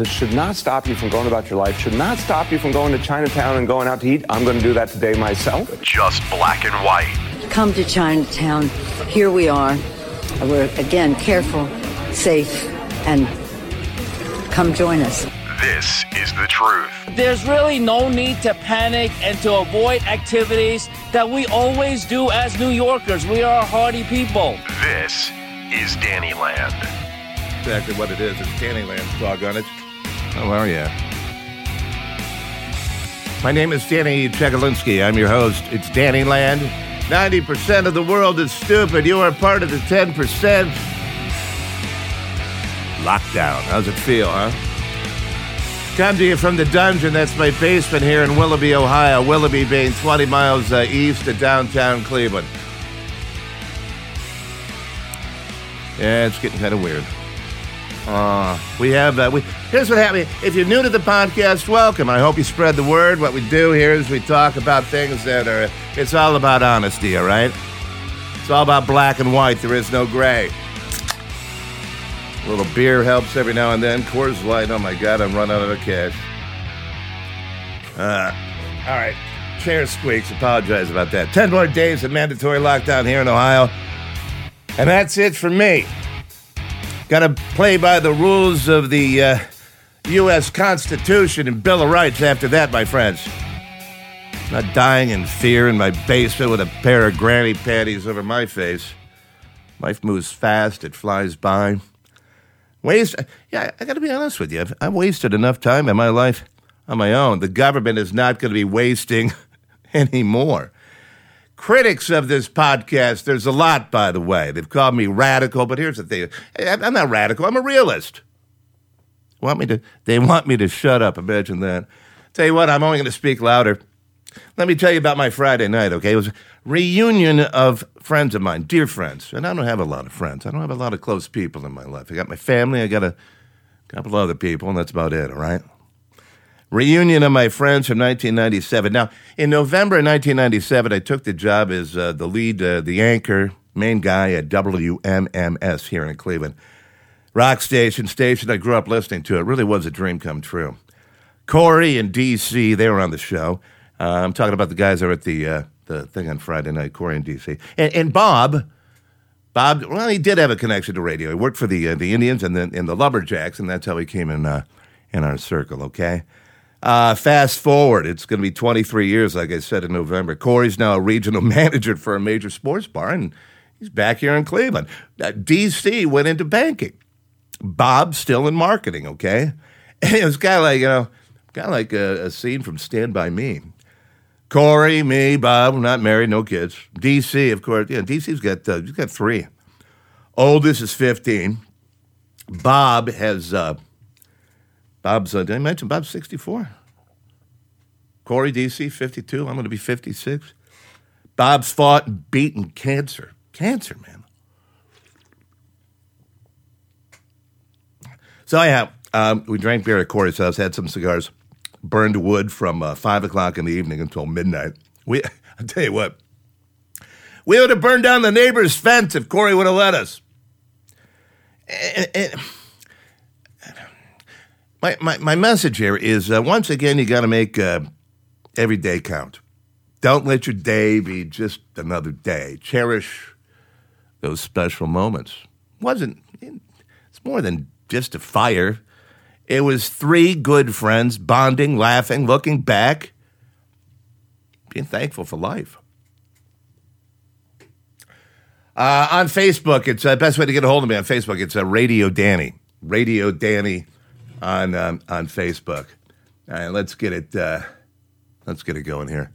this should not stop you from going about your life, should not stop you from going to Chinatown and going out to eat. I'm going to do that today myself. Just black and white. Come to Chinatown. Here we are. We're, again, careful, safe, and come join us. This is the truth. There's really no need to panic and to avoid activities that we always do as New Yorkers. We are a hardy people. This is Danny Land. Exactly what it is. It's Dannyland, doggone it. How are you? My name is Danny Chegalinsky. I'm your host. It's Danny Land. 90% of the world is stupid. You are part of the 10%. Lockdown. How's it feel, huh? Come to you from the dungeon. That's my basement here in Willoughby, Ohio. Willoughby being 20 miles uh, east of downtown Cleveland. Yeah, it's getting kind of weird. Uh, we have, uh, we, here's what happened. If you're new to the podcast, welcome. I hope you spread the word. What we do here is we talk about things that are, it's all about honesty, all right? It's all about black and white. There is no gray. A little beer helps every now and then. Coors Light, oh my God, I'm running out of cash. Uh, all right. Chair squeaks. Apologize about that. 10 more days of mandatory lockdown here in Ohio. And that's it for me. Got to play by the rules of the uh, U.S. Constitution and Bill of Rights after that, my friends. Not dying in fear in my basement with a pair of granny panties over my face. Life moves fast, it flies by. Waste, yeah, I got to be honest with you. I've, I've wasted enough time in my life on my own. The government is not to be wasting anymore critics of this podcast, there's a lot, by the way. They've called me radical, but here's the thing I'm not radical, I'm a realist. Want me to, they want me to shut up. Imagine that. Tell you what, I'm only going to speak louder. Let me tell you about my Friday night, okay? It was a reunion of friends of mine, dear friends. And I don't have a lot of friends. I don't have a lot of close people in my life. I got my family, I got a couple other people, and that's about it, all right? Reunion of my friends from 1997. Now, in November 1997, I took the job as uh, the lead, uh, the anchor, main guy at WMMS here in Cleveland. Rock station, station I grew up listening to. It really was a dream come true. Corey and DC, they were on the show. Uh, I'm talking about the guys that were at the uh, the thing on Friday night, Corey and DC. And, and Bob, Bob, well, he did have a connection to radio. He worked for the uh, the Indians and then in the Lumberjacks, and that's how he came in uh, in our circle. Okay. Uh, fast forward, it's going to be 23 years, like I said in November. Corey's now a regional manager for a major sports bar, and he's back here in Cleveland. Uh, DC went into banking. Bob's still in marketing, okay? And it was kind of like, you know, kind of like a, a, scene from Stand By Me. Corey, me, Bob, we're not married, no kids. DC, of course, yeah, DC's got, uh, he's got three. Oldest is 15. Bob has uh, Bob's, uh, did I mention Bob's 64? Corey DC, 52. I'm going to be 56. Bob's fought and beaten cancer. Cancer, man. So, yeah, um, we drank beer at Corey's house, had some cigars, burned wood from uh, 5 o'clock in the evening until midnight. We, I'll tell you what, we would have burned down the neighbor's fence if Corey would have let us. And, and, my, my, my message here is uh, once again, you got to make uh, every day count. Don't let your day be just another day. Cherish those special moments. Wasn't it's more than just a fire. It was three good friends bonding, laughing, looking back, being thankful for life. Uh, on Facebook, it's the uh, best way to get a hold of me on Facebook. It's uh, Radio Danny. Radio Danny on um, on Facebook. All right, let's get it uh, let's get it going here.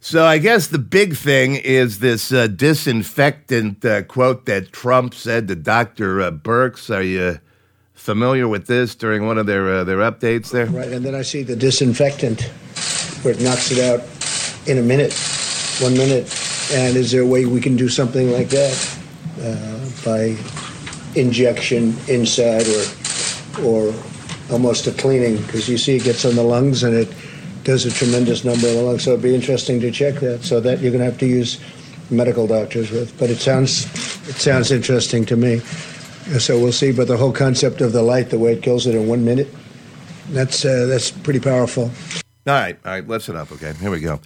So I guess the big thing is this uh, disinfectant uh, quote that Trump said to Dr. Uh, Birx. Are you familiar with this during one of their uh, their updates there? Right, and then I see the disinfectant where it knocks it out in a minute, one minute. And is there a way we can do something like that uh, by injection inside or or almost a cleaning because you see it gets on the lungs and it does a tremendous number of the lungs. So it'd be interesting to check that. So that you're going to have to use medical doctors with. But it sounds it sounds interesting to me. So we'll see. But the whole concept of the light, the way it kills it in one minute, that's uh, that's pretty powerful. All right, all right, listen up, okay? Here we go.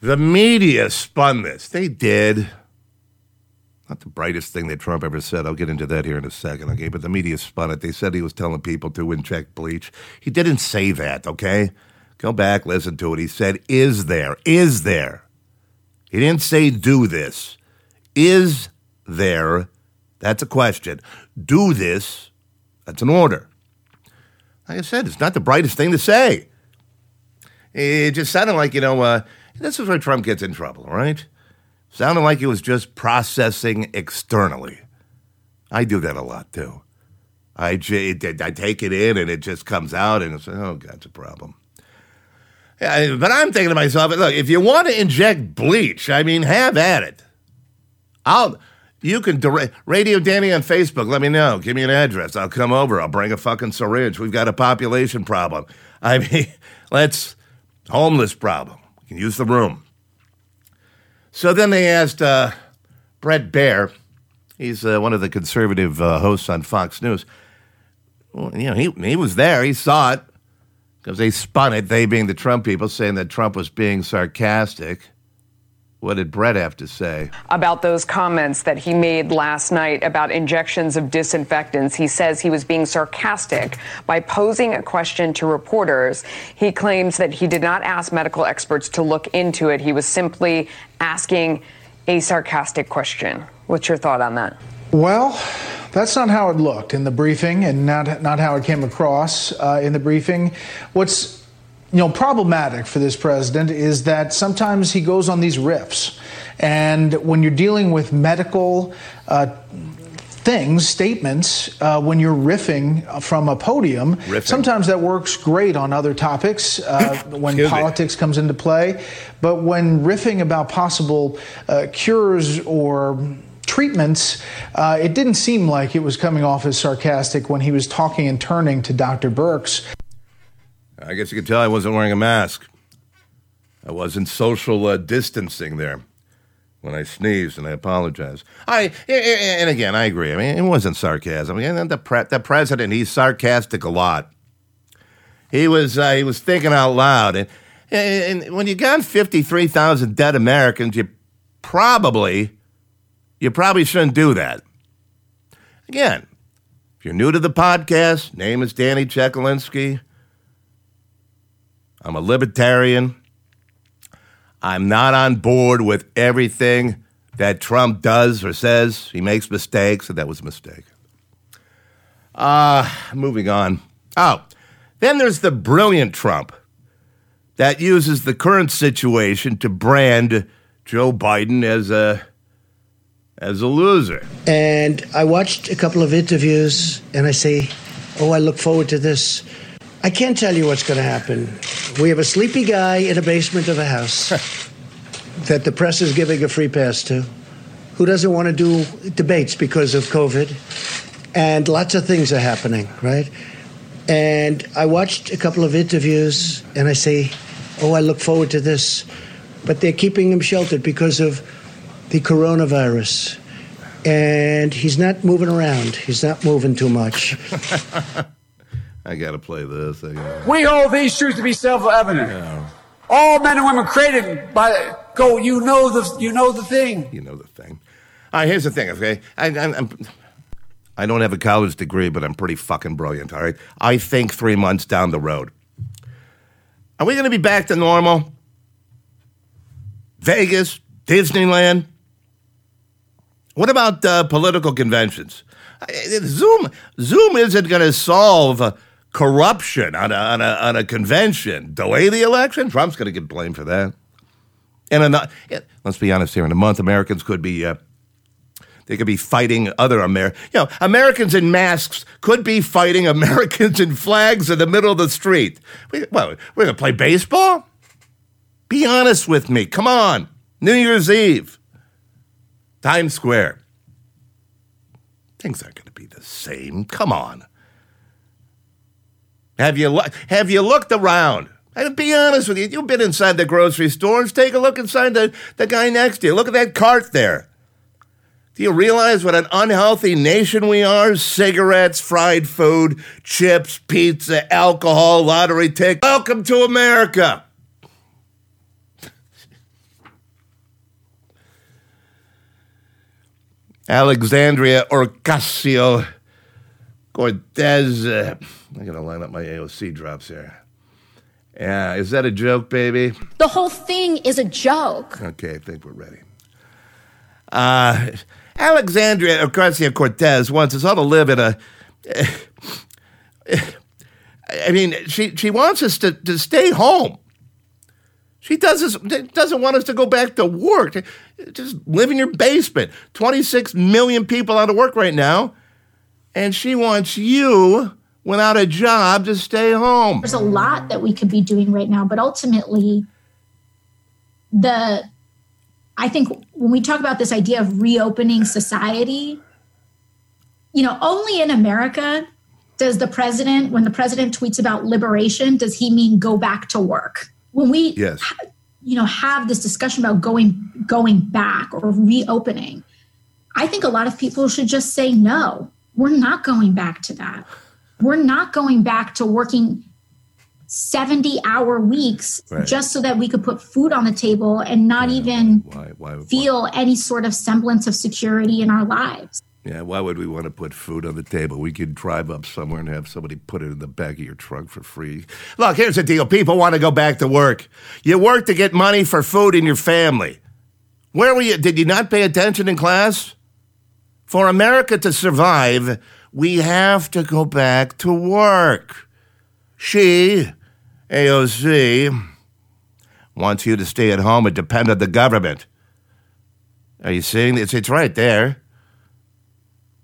The media spun this. They did. Not the brightest thing that Trump ever said. I'll get into that here in a second, okay? But the media spun it. They said he was telling people to inject bleach. He didn't say that, okay? Go back, listen to it. He said, Is there? Is there? He didn't say do this. Is there? That's a question. Do this? That's an order. Like I said, it's not the brightest thing to say. It just sounded like, you know, uh, this is where Trump gets in trouble, right? Sounded like it was just processing externally. I do that a lot too. I, I take it in and it just comes out and it's, oh, God, it's a problem. Yeah, but I'm thinking to myself, look, if you want to inject bleach, I mean, have at it. I'll, you can direct, Radio Danny on Facebook, let me know. Give me an address. I'll come over. I'll bring a fucking syringe. We've got a population problem. I mean, let's, homeless problem. We can use the room. So then they asked uh, Bret Baier, he's uh, one of the conservative uh, hosts on Fox News. Well, you know, he, he was there, he saw it, because they spun it, they being the Trump people, saying that Trump was being sarcastic. What did Bret have to say? About those comments that he made last night about injections of disinfectants. He says he was being sarcastic by posing a question to reporters. He claims that he did not ask medical experts to look into it. He was simply asking a sarcastic question. What's your thought on that? Well, that's not how it looked in the briefing, and not not how it came across uh, in the briefing. What's you know problematic for this president is that sometimes he goes on these riffs, and when you're dealing with medical. Uh, things, statements, uh, when you're riffing from a podium. Riffing. Sometimes that works great on other topics uh, when Excuse me. politics comes into play. But when riffing about possible uh, cures or treatments, uh, it didn't seem like it was coming off as sarcastic when he was talking and turning to Dr. Birx. I guess you could tell I wasn't wearing a mask. I wasn't social uh, distancing there when I sneezed, and I apologize. I and again, I agree. I mean, it wasn't sarcasm. Mean, the pre- the president, he's sarcastic a lot. He was uh, he was thinking out loud, and, and when you got fifty three thousand dead Americans, you probably you probably shouldn't do that. Again, if you're new to the podcast, name is Danny Chekalinsky. I'm a libertarian. I'm not on board with everything that Trump does or says. He makes mistakes, and that was a mistake. Uh, moving on. Oh, then there's the brilliant Trump that uses the current situation to brand Joe Biden as a as a loser. And I watched a couple of interviews and I say, oh, I look forward to this. I can't tell you what's going to happen. We have a sleepy guy in a basement of a house that the press is giving a free pass to, who doesn't want to do debates because of COVID. And lots of things are happening, right? And I watched a couple of interviews and I say, oh, I look forward to this. But they're keeping him sheltered because of the coronavirus. And he's not moving around. He's not moving too much. I got to play this. I gotta- We hold these truths to be self-evident. All men and women created by go. You know the you know the thing. You know the thing. All right, here's the thing, okay? I, I'm, I'm, I don't have a college degree, but I'm pretty fucking brilliant, all right? I think three months down the road. Are we going to be back to normal? Vegas, Disneyland? What about uh, political conventions? Zoom, Zoom isn't going to solve uh, corruption on a, on, a, on a convention. Delay the election? Trump's going to get blamed for that. And let's be honest here, in a month, Americans could be uh, they could be fighting other Amer, you know, Americans in masks could be fighting Americans in flags in the middle of the street. We, well, we're going to play baseball. Be honest with me. Come on, New Year's Eve, Times Square. Things aren't going to be the same. Come on. Have you lo- have you looked around? And be honest with you. You've been inside the grocery stores. Take a look inside the, the guy next to you. Look at that cart there. Do you realize what an unhealthy nation we are? Cigarettes, fried food, chips, pizza, alcohol, lottery tickets. Welcome to America. Alexandria Ocasio Cortez. Uh, I gotta line up my AOC drops here. Yeah, is that a joke, baby? The whole thing is a joke. Okay, I think we're ready. Uh, Alexandria Ocasio Cortez wants us all to live in a. I mean, she, she wants us to, to stay home. She doesn't, doesn't want us to go back to work. Just live in your basement. 26 million people out of work right now. And she wants you, without a job, to stay home. There's a lot that we could be doing right now, but ultimately, the I think when we talk about this idea of reopening society, you know, only in America does the president, when the president tweets about liberation, does he mean go back to work? When we, yes. you know, have this discussion about going going back or reopening, I think a lot of people should just say no. We're not going back to that. We're not going back to working 70 hour weeks Right. just so that we could put food on the table and not even Why, why, feel any sort of semblance of security in our lives. Yeah, why would we want to put food on the table? We could drive up somewhere and have somebody put it in the back of your trunk for free. Look, here's the deal. People want to go back to work. You work to get money for food in your family. Where were you? Did you not pay attention in class? For America to survive, we have to go back to work. She, AOC, wants you to stay at home and depend on the government. Are you seeing? It's, it's right there.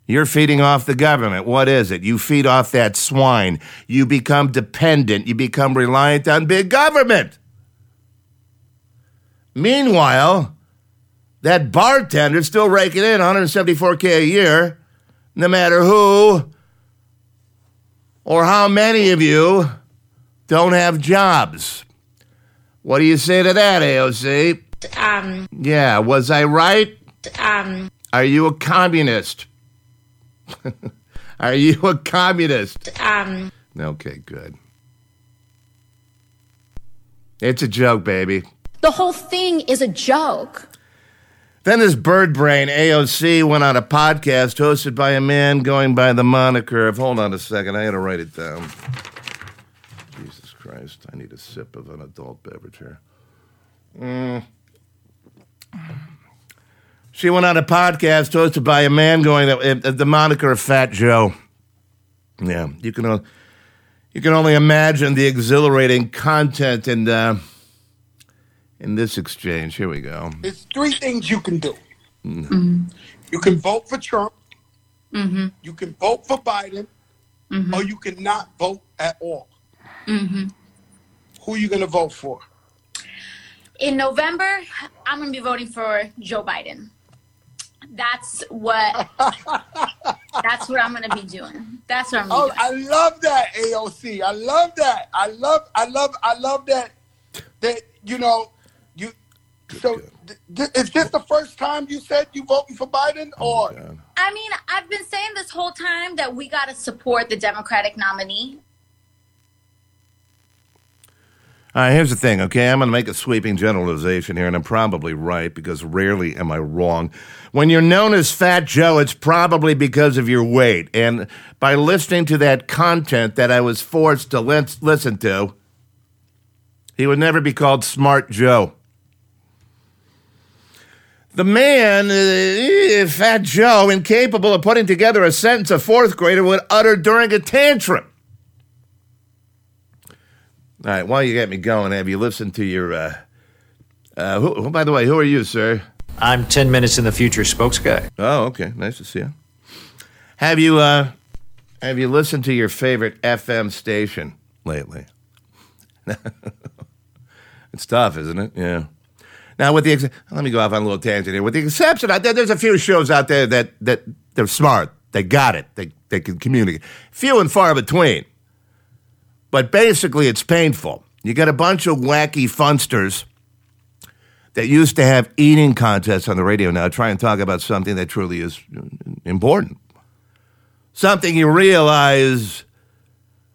You're feeding off the government. What is it? You feed off that swine. You become dependent. You become reliant on big government. Meanwhile, that bartender's still raking in 174K a year, no matter who or how many of you don't have jobs. What do you say to that, AOC? Um, Yeah, was I right? um, Are you a communist? Are you a communist? um, Okay, good. It's a joke, baby. the whole thing is a joke. Then this bird brain AOC went on a podcast hosted by a man going by the moniker of. Hold on a second, I to write it down. Jesus Christ, I need a sip of an adult beverage here. Mm. She went on a podcast hosted by a man going uh, the moniker of Fat Joe. Yeah, you can you can only imagine the exhilarating content and. uh, in this exchange. Here we go. There's three things you can do. Mm. You can vote for Trump, Mm-hmm. you can vote for Biden, or you can not vote at all. Mm-hmm. Who are you going to vote for? In November, I'm going to be voting for Joe Biden. That's what. that's what I'm going to be doing. That's what I'm going Oh, to be doing. I love that AOC. I love that. I love. I love. I love that. That you know, you. So th- th- is this the first time you said you voting for Biden, or I mean, I've been saying this whole time that we got to support the Democratic nominee. All right, here's the thing, okay? I'm going to make a sweeping generalization here, and I'm probably right because rarely am I wrong. When you're known as Fat Joe, it's probably because of your weight. And by listening to that content that I was forced to lis- listen to, he would never be called Smart Joe. The man, uh, Fat Joe, incapable of putting together a sentence a fourth grader would utter during a tantrum. All right, while you get me going, have you listened to your? Uh, uh, who, who- by the way, who are you, sir? I'm 10 minutes in the future spokes guy. Oh, okay, nice to see you. Have you? Uh, have you listened to your favorite FM station lately? it's tough, isn't it? Yeah. Now, with the ex- let me go off on a little tangent here. With the exception, out there, there's a few shows out there that that they're smart. They got it. They they can communicate. Few and far between. But basically, it's painful. You got a bunch of wacky funsters that used to have eating contests on the radio now try and talk about something that truly is important. Something you realize,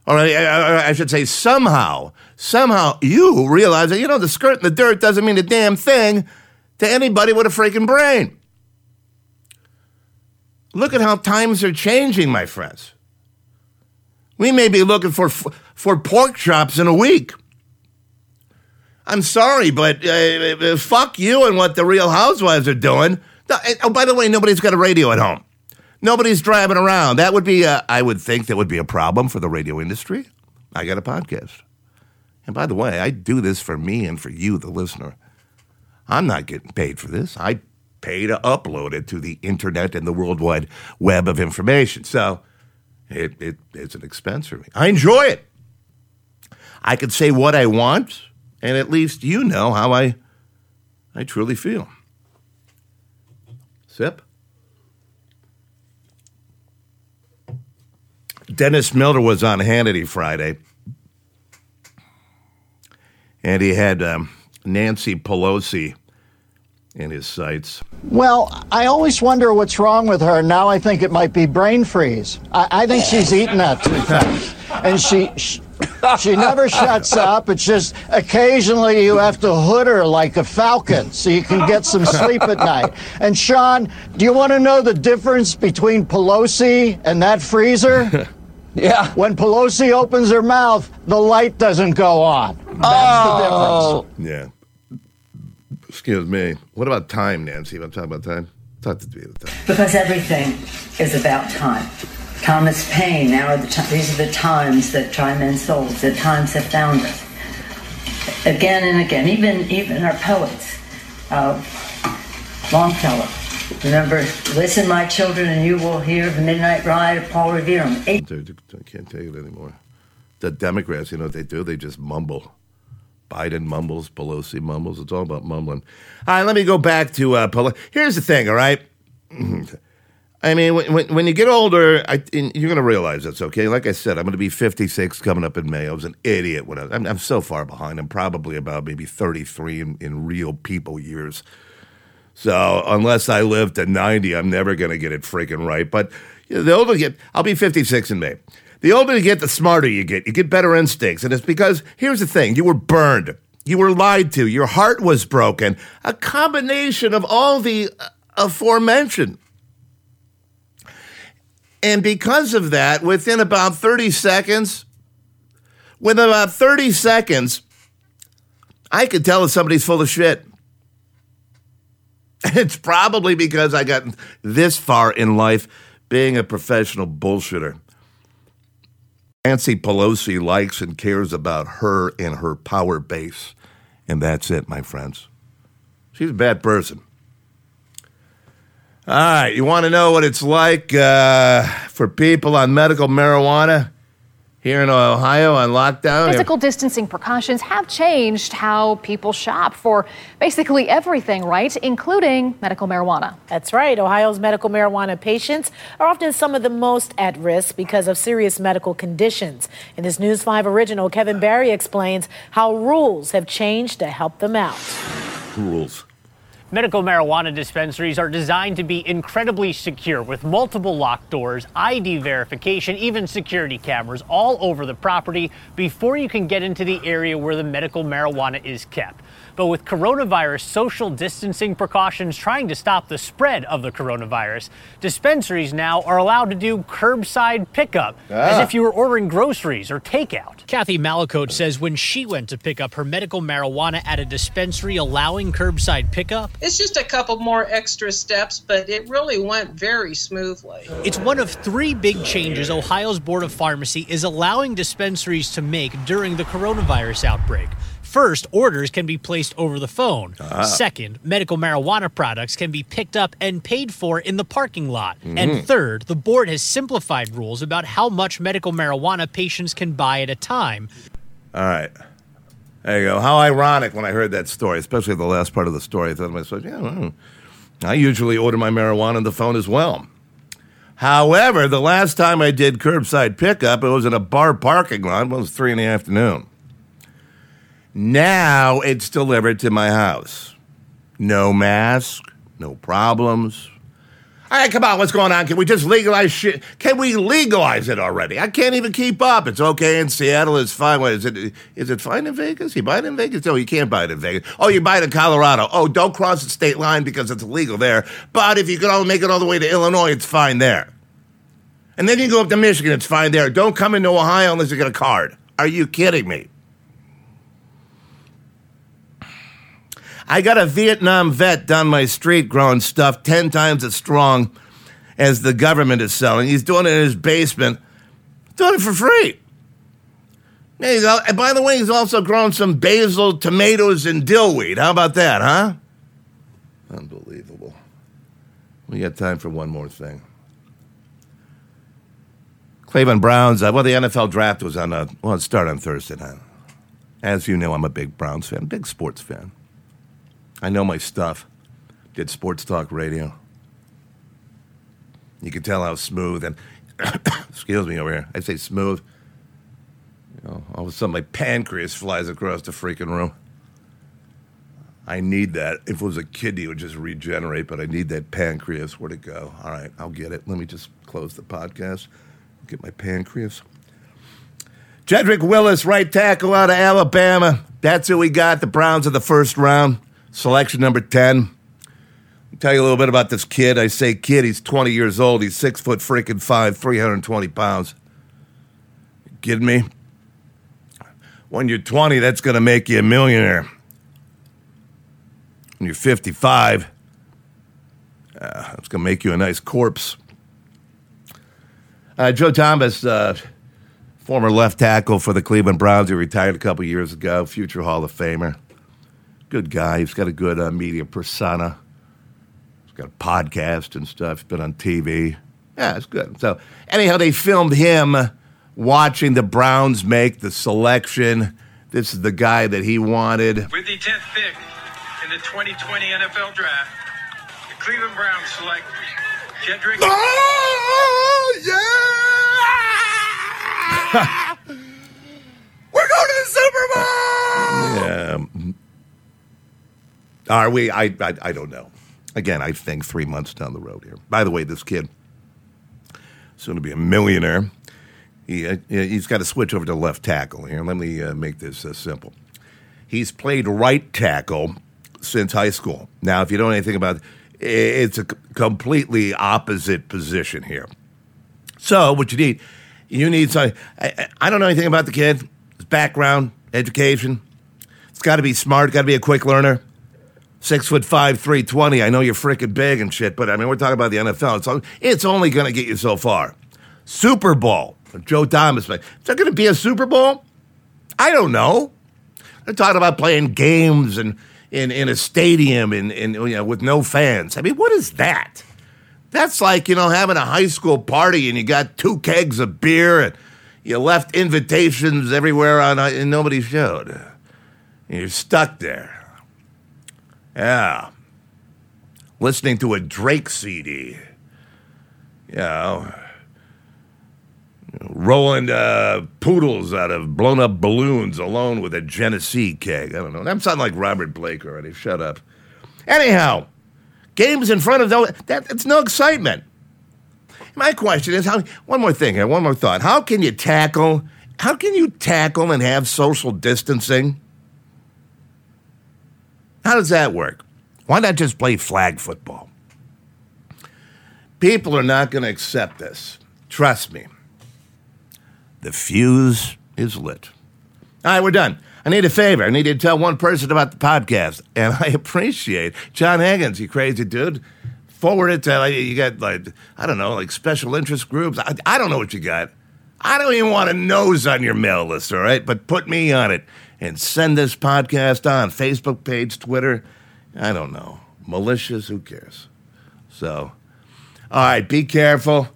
or I, I, should say, somehow, somehow you realize that, you know, the skirt in the dirt doesn't mean a damn thing to anybody with a freaking brain. Look at how times are changing, my friends. We may be looking for for pork chops in a week. I'm sorry, but uh, uh, fuck you and what the Real Housewives are doing. Oh, by the way, nobody's got a radio at home. Nobody's driving around. That would be, a, I would think, that would be a problem for the radio industry. I got a podcast, and by the way, I do this for me and for you, the listener. I'm not getting paid for this. I pay to upload it to the internet and the worldwide web of information. So it, it, it's an expense for me. I enjoy it. I can say what I want, and at least you know how I, I truly feel. Sip. Dennis Miller was on Hannity Friday, and he had um, Nancy Pelosi in his sights. Well, I always wonder what's wrong with her. Now I think it might be brain freeze. I, I think she's eaten that too fast. And she, she, she never shuts up. It's just occasionally you have to hood her like a falcon so you can get some sleep at night. And Sean, do you want to know the difference between Pelosi and that freezer? Yeah. When Pelosi opens her mouth, the light doesn't go on. That's Oh. the difference. Yeah. Excuse me. What about time, Nancy? I'm talking about time. Talk to me about time. Because everything is about time. Thomas Paine, now are the ti- these are the times that try men's souls, the times have found us. Again and again, even even our poets, uh, Longfellow. Remember, listen, my children, and you will hear the midnight ride of Paul Revere. I can't take it anymore. The Democrats, you know what they do? They just mumble. Biden mumbles, Pelosi mumbles. It's all about mumbling. All right, let me go back to uh, Pelosi. Here's the thing, all right? I mean, when, when, when you get older, I, you're going to realize that's okay. Like I said, I'm going to be 56 coming up in May. I was an idiot when I, I'm, I'm so far behind. I'm probably about maybe 33 in, in real people years. So unless I live to 90, I'm never going to get it freaking right. But you know, the older you get, I'll be 56 in May. The older you get, the smarter you get. You get better instincts. And it's because, here's the thing you were burned, you were lied to, your heart was broken. A combination of all the uh, aforementioned. And because of that, within about 30 seconds, within about 30 seconds, I could tell if somebody's full of shit. It's probably because I got this far in life being a professional bullshitter. Nancy Pelosi likes and cares about her and her power base. And that's it, my friends. She's a bad person. All right, you want to know what it's like uh, for people on medical marijuana here in Ohio on lockdown? Physical distancing precautions have changed how people shop for basically everything, right? Including medical marijuana. That's right. Ohio's medical marijuana patients are often some of the most at risk because of serious medical conditions. In this News 5 original, Kevin Barry explains how rules have changed to help them out. Rules. Medical marijuana dispensaries are designed to be incredibly secure with multiple locked doors, ID verification, even security cameras all over the property before you can get into the area where the medical marijuana is kept. But with coronavirus social distancing precautions trying to stop the spread of the coronavirus, dispensaries now are allowed to do curbside pickup as Ah. if you were ordering groceries or takeout. Kathy Malakote says when she went to pick up her medical marijuana at a dispensary allowing curbside pickup, It's just a couple more extra steps, but it really went very smoothly. it's one of three big changes Ohio's Board of Pharmacy is allowing dispensaries to make during the coronavirus outbreak. First, orders can be placed over the phone. Ah. Second, medical marijuana products can be picked up and paid for in the parking lot. Mhm. And third, the board has simplified rules about how much medical marijuana patients can buy at a time. All right. There you go. How ironic when I heard that story, especially the last part of the story. I thought to myself, yeah, well, I usually order my marijuana on the phone as well. However, the last time I did curbside pickup, it was in a bar parking lot. Well, It was three in the afternoon. Now it's delivered to my house. No mask, no problems. All right, come on, what's going on? Can we just legalize shit? Can we legalize it already? I can't even keep up. It's okay in Seattle. It's fine. What is it? Is it fine in Vegas? You buy it in Vegas? No, you can't buy it in Vegas. Oh, you buy it in Colorado. Oh, don't cross the state line because it's illegal there. But if you can all make it all the way to Illinois, it's fine there. And then you go up to Michigan, it's fine there. Don't come into Ohio unless you get a card. Are you kidding me? I got a Vietnam vet down my street growing stuff 10 times as strong as the government is selling. He's doing it in his basement, doing it for free. And by the way, he's also grown some basil, tomatoes, and dillweed. How about that, huh? Unbelievable. We got time for one more thing. Cleveland Browns. Uh, well, the NFL draft was on. a well, it started on Thursday night. As you know, I'm a big Browns fan, big sports fan. I know my stuff. Did sports talk radio. You can tell how smooth and excuse me over here. I say smooth. You know, all of a sudden my pancreas flies across the freaking room. I need that. If it was a kidney, it would just regenerate, but I need that pancreas. Where'd it go? All right, I'll get it. Let me just close the podcast. Get my pancreas. Jedrick Wills, right tackle out of Alabama. That's who we got. The Browns of the first round. Selection number 10. I'll tell you a little bit about this kid. I say kid, he's 20 years old. He's six foot freaking five, 320 pounds. You kidding me? When you're 20, that's going to make you a millionaire. When you're 55, uh, it's going to make you a nice corpse. Uh, Joe Thomas, uh, former left tackle for the Cleveland Browns, he retired a couple years ago, future Hall of Famer. Good guy. He's got a good uh, media persona. He's got a podcast and stuff. He's been on TV. Yeah, it's good. So, anyhow, they filmed him watching the Browns make the selection. This is the guy that he wanted. With the 10th pick in the 2020 NFL Draft, the Cleveland Browns select Jedrick. Oh, yeah! We're going to the Super Bowl. Yeah. Are we? I, I I don't know. Again, I think three months down the road here. By the way, this kid soon to be a millionaire. He uh, he's got to switch over to left tackle here. Let me uh, make this uh, simple. He's played right tackle since high school. Now, if you don't know anything about, it, it's a completely opposite position here. So, what you need, you need some. I- I don't know anything about the kid, his background, education. It's got to be smart, got to be a quick learner. Six foot five, 320. I know you're freaking big and shit, but I mean, we're talking about the NFL. It's, it's only going to get you so far. Super Bowl. Joe Thomas. Is there going to be a Super Bowl? I don't know. They're talking about playing games and in, in a stadium and, and you know, with no fans. I mean, what is that? That's like, you know, having a high school party and you got two kegs of beer and you left invitations everywhere on uh, and nobody showed. And you're stuck there. Yeah. Listening to a Drake CD. You know, rolling uh, poodles out of blown up balloons alone with a Genesee keg. I don't know. I'm sounding like Robert Blake already. Shut up. Anyhow, games in front of those, that, it's no excitement. My question is how, one more thing here, one more thought. How can you tackle, how can you tackle and have social distancing? How does that work? Why not just play flag football? People are not going to accept this. Trust me. The fuse is lit. All right, we're done. I need a favor. I need you to tell one person about the podcast. And I appreciate John Higgins, you crazy dude. Forward it to, like, you got, like, I don't know, like special interest groups. I, I don't know what you got. I don't even want a nose on your mail list, all right? But put me on it and send this podcast on Facebook page, Twitter. I don't know. Malicious, who cares? So, all right, be careful.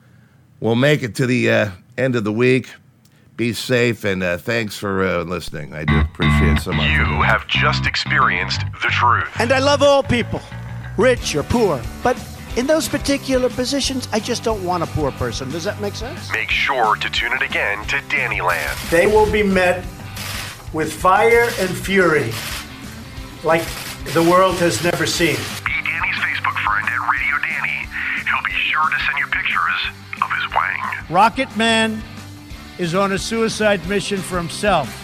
We'll make it to the uh, end of the week. Be safe, and uh, thanks for uh, listening. I do appreciate so much. You have just experienced the truth. And I love all people, rich or poor. But in those particular positions, I just don't want a poor person. Does that make sense? Make sure to tune it again to Danny Land. They will be met with fire and fury, like the world has never seen. Be Danny's Facebook friend at Radio Danny. He'll be sure to send you pictures of his wang. Rocket Man is on a suicide mission for himself.